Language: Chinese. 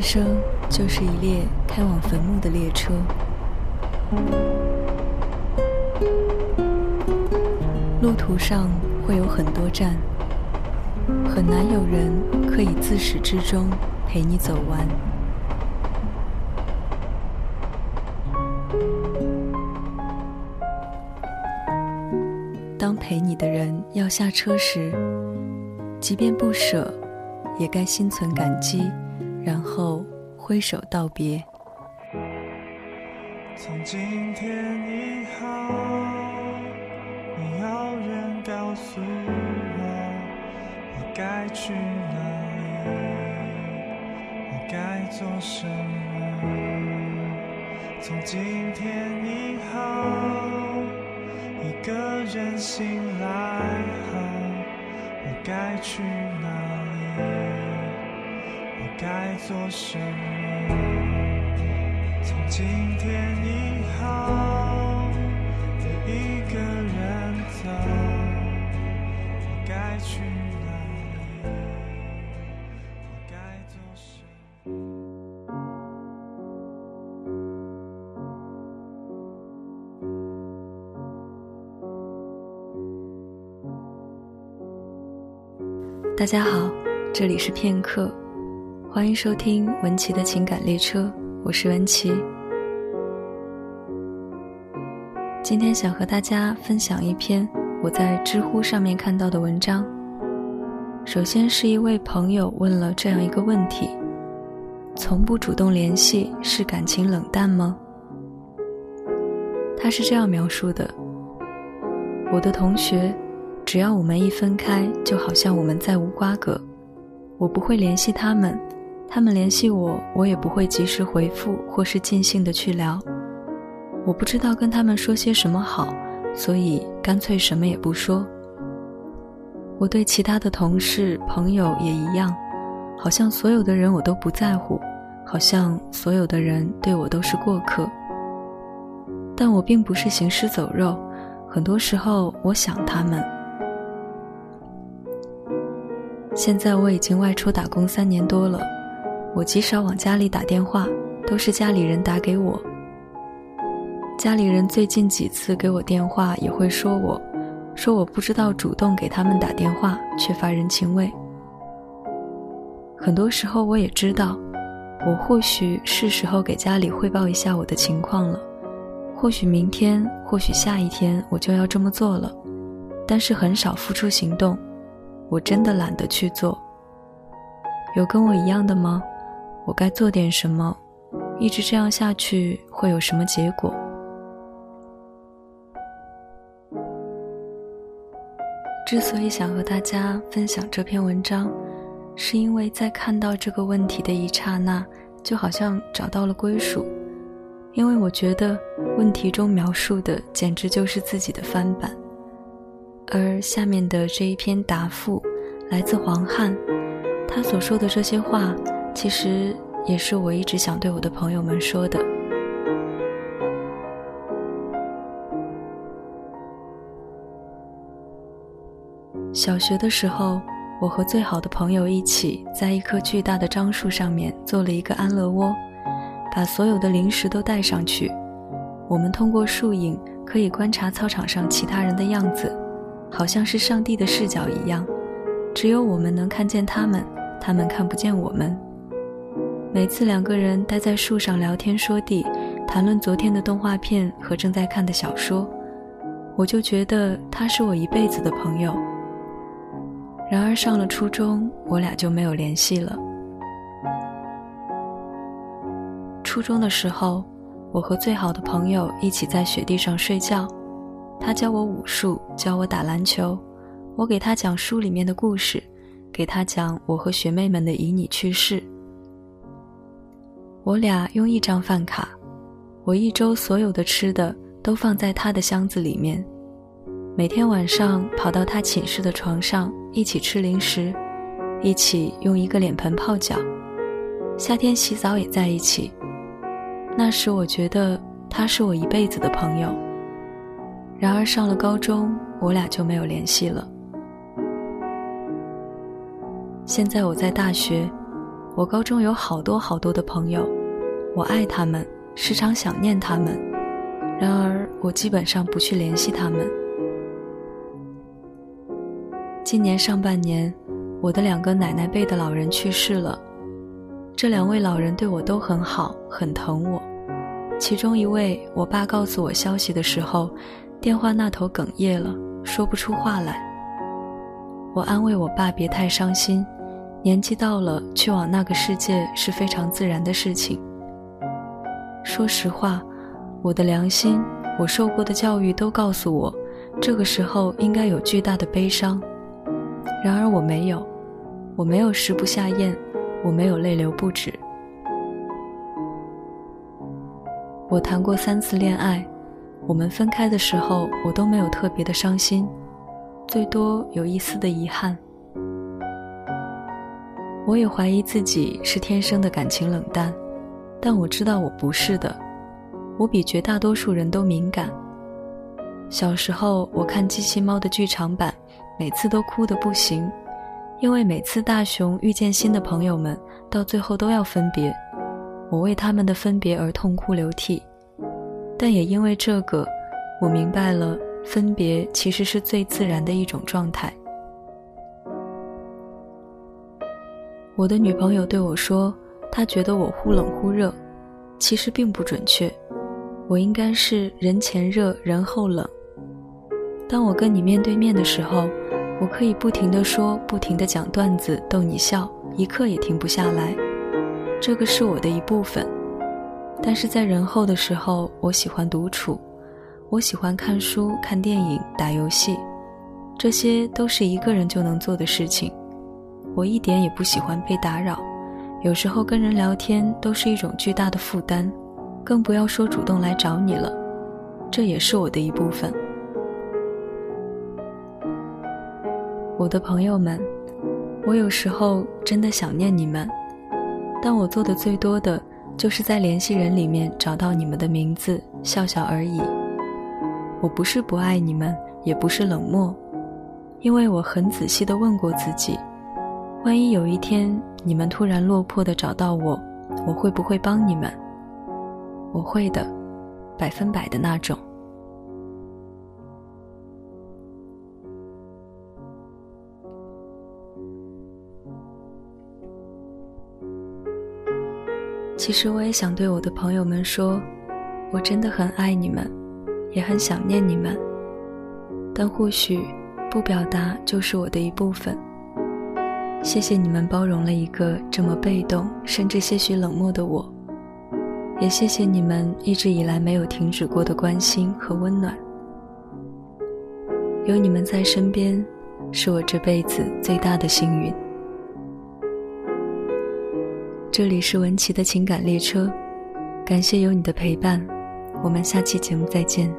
人生就是一列开往坟墓的列车，路途上会有很多站，很难有人可以自始至终陪你走完。当陪你的人要下车时，即便不舍，也该心存感激。然后挥手道别。从今天以后，没有人告诉我我该去哪里，我该做什么。从今天以后，一个人醒来后，我该去哪里？该做什么？从今天以后，我一个人走，我该去哪里？我该做什么？大家好，这里是片刻。欢迎收听文琪的情感列车，我是文琪。今天想和大家分享一篇我在知乎上面看到的文章。首先是一位朋友问了这样一个问题：从不主动联系是感情冷淡吗？他是这样描述的：我的同学，只要我们一分开，就好像我们再无瓜葛，我不会联系他们。他们联系我，我也不会及时回复，或是尽兴的去聊。我不知道跟他们说些什么好，所以干脆什么也不说。我对其他的同事、朋友也一样，好像所有的人我都不在乎，好像所有的人对我都是过客。但我并不是行尸走肉，很多时候我想他们。现在我已经外出打工三年多了。我极少往家里打电话，都是家里人打给我。家里人最近几次给我电话，也会说我，说我不知道主动给他们打电话，缺乏人情味。很多时候我也知道，我或许是时候给家里汇报一下我的情况了，或许明天，或许下一天我就要这么做了，但是很少付出行动，我真的懒得去做。有跟我一样的吗？我该做点什么？一直这样下去会有什么结果？之所以想和大家分享这篇文章，是因为在看到这个问题的一刹那，就好像找到了归属。因为我觉得问题中描述的简直就是自己的翻版。而下面的这一篇答复来自黄汉，他所说的这些话。其实也是我一直想对我的朋友们说的。小学的时候，我和最好的朋友一起在一棵巨大的樟树上面做了一个安乐窝，把所有的零食都带上去。我们通过树影可以观察操场上其他人的样子，好像是上帝的视角一样，只有我们能看见他们，他们看不见我们。每次两个人待在树上聊天说地，谈论昨天的动画片和正在看的小说，我就觉得他是我一辈子的朋友。然而上了初中，我俩就没有联系了。初中的时候，我和最好的朋友一起在雪地上睡觉，他教我武术，教我打篮球，我给他讲书里面的故事，给他讲我和学妹们的旖旎趣事。我俩用一张饭卡，我一周所有的吃的都放在他的箱子里面。每天晚上跑到他寝室的床上一起吃零食，一起用一个脸盆泡脚，夏天洗澡也在一起。那时我觉得他是我一辈子的朋友。然而上了高中，我俩就没有联系了。现在我在大学。我高中有好多好多的朋友，我爱他们，时常想念他们。然而，我基本上不去联系他们。今年上半年，我的两个奶奶辈的老人去世了。这两位老人对我都很好，很疼我。其中一位，我爸告诉我消息的时候，电话那头哽咽了，说不出话来。我安慰我爸别太伤心，年纪到了，去往那个世界是非常自然的事情。说实话，我的良心，我受过的教育都告诉我，这个时候应该有巨大的悲伤。然而我没有，我没有食不下咽，我没有泪流不止。我谈过三次恋爱，我们分开的时候，我都没有特别的伤心，最多有一丝的遗憾。我也怀疑自己是天生的感情冷淡，但我知道我不是的，我比绝大多数人都敏感。小时候我看机器猫的剧场版。每次都哭得不行，因为每次大雄遇见新的朋友们，到最后都要分别，我为他们的分别而痛哭流涕。但也因为这个，我明白了分别其实是最自然的一种状态。我的女朋友对我说，他觉得我忽冷忽热，其实并不准确，我应该是人前热人后冷。当我跟你面对面的时候。我可以不停地说，不停地讲段子逗你笑，一刻也停不下来。这个是我的一部分。但是在人后的时候，我喜欢独处，我喜欢看书、看电影、打游戏，这些都是一个人就能做的事情。我一点也不喜欢被打扰，有时候跟人聊天都是一种巨大的负担，更不要说主动来找你了。这也是我的一部分。我的朋友们，我有时候真的想念你们，但我做的最多的就是在联系人里面找到你们的名字，笑笑而已。我不是不爱你们，也不是冷漠，因为我很仔细的问过自己，万一有一天你们突然落魄的找到我，我会不会帮你们？我会的，百分百的那种。其实我也想对我的朋友们说，我真的很爱你们，也很想念你们。但或许不表达就是我的一部分。谢谢你们包容了一个这么被动，甚至些许冷漠的我，也谢谢你们一直以来没有停止过的关心和温暖。有你们在身边，是我这辈子最大的幸运。这里是文琪的情感列车，感谢有你的陪伴，我们下期节目再见。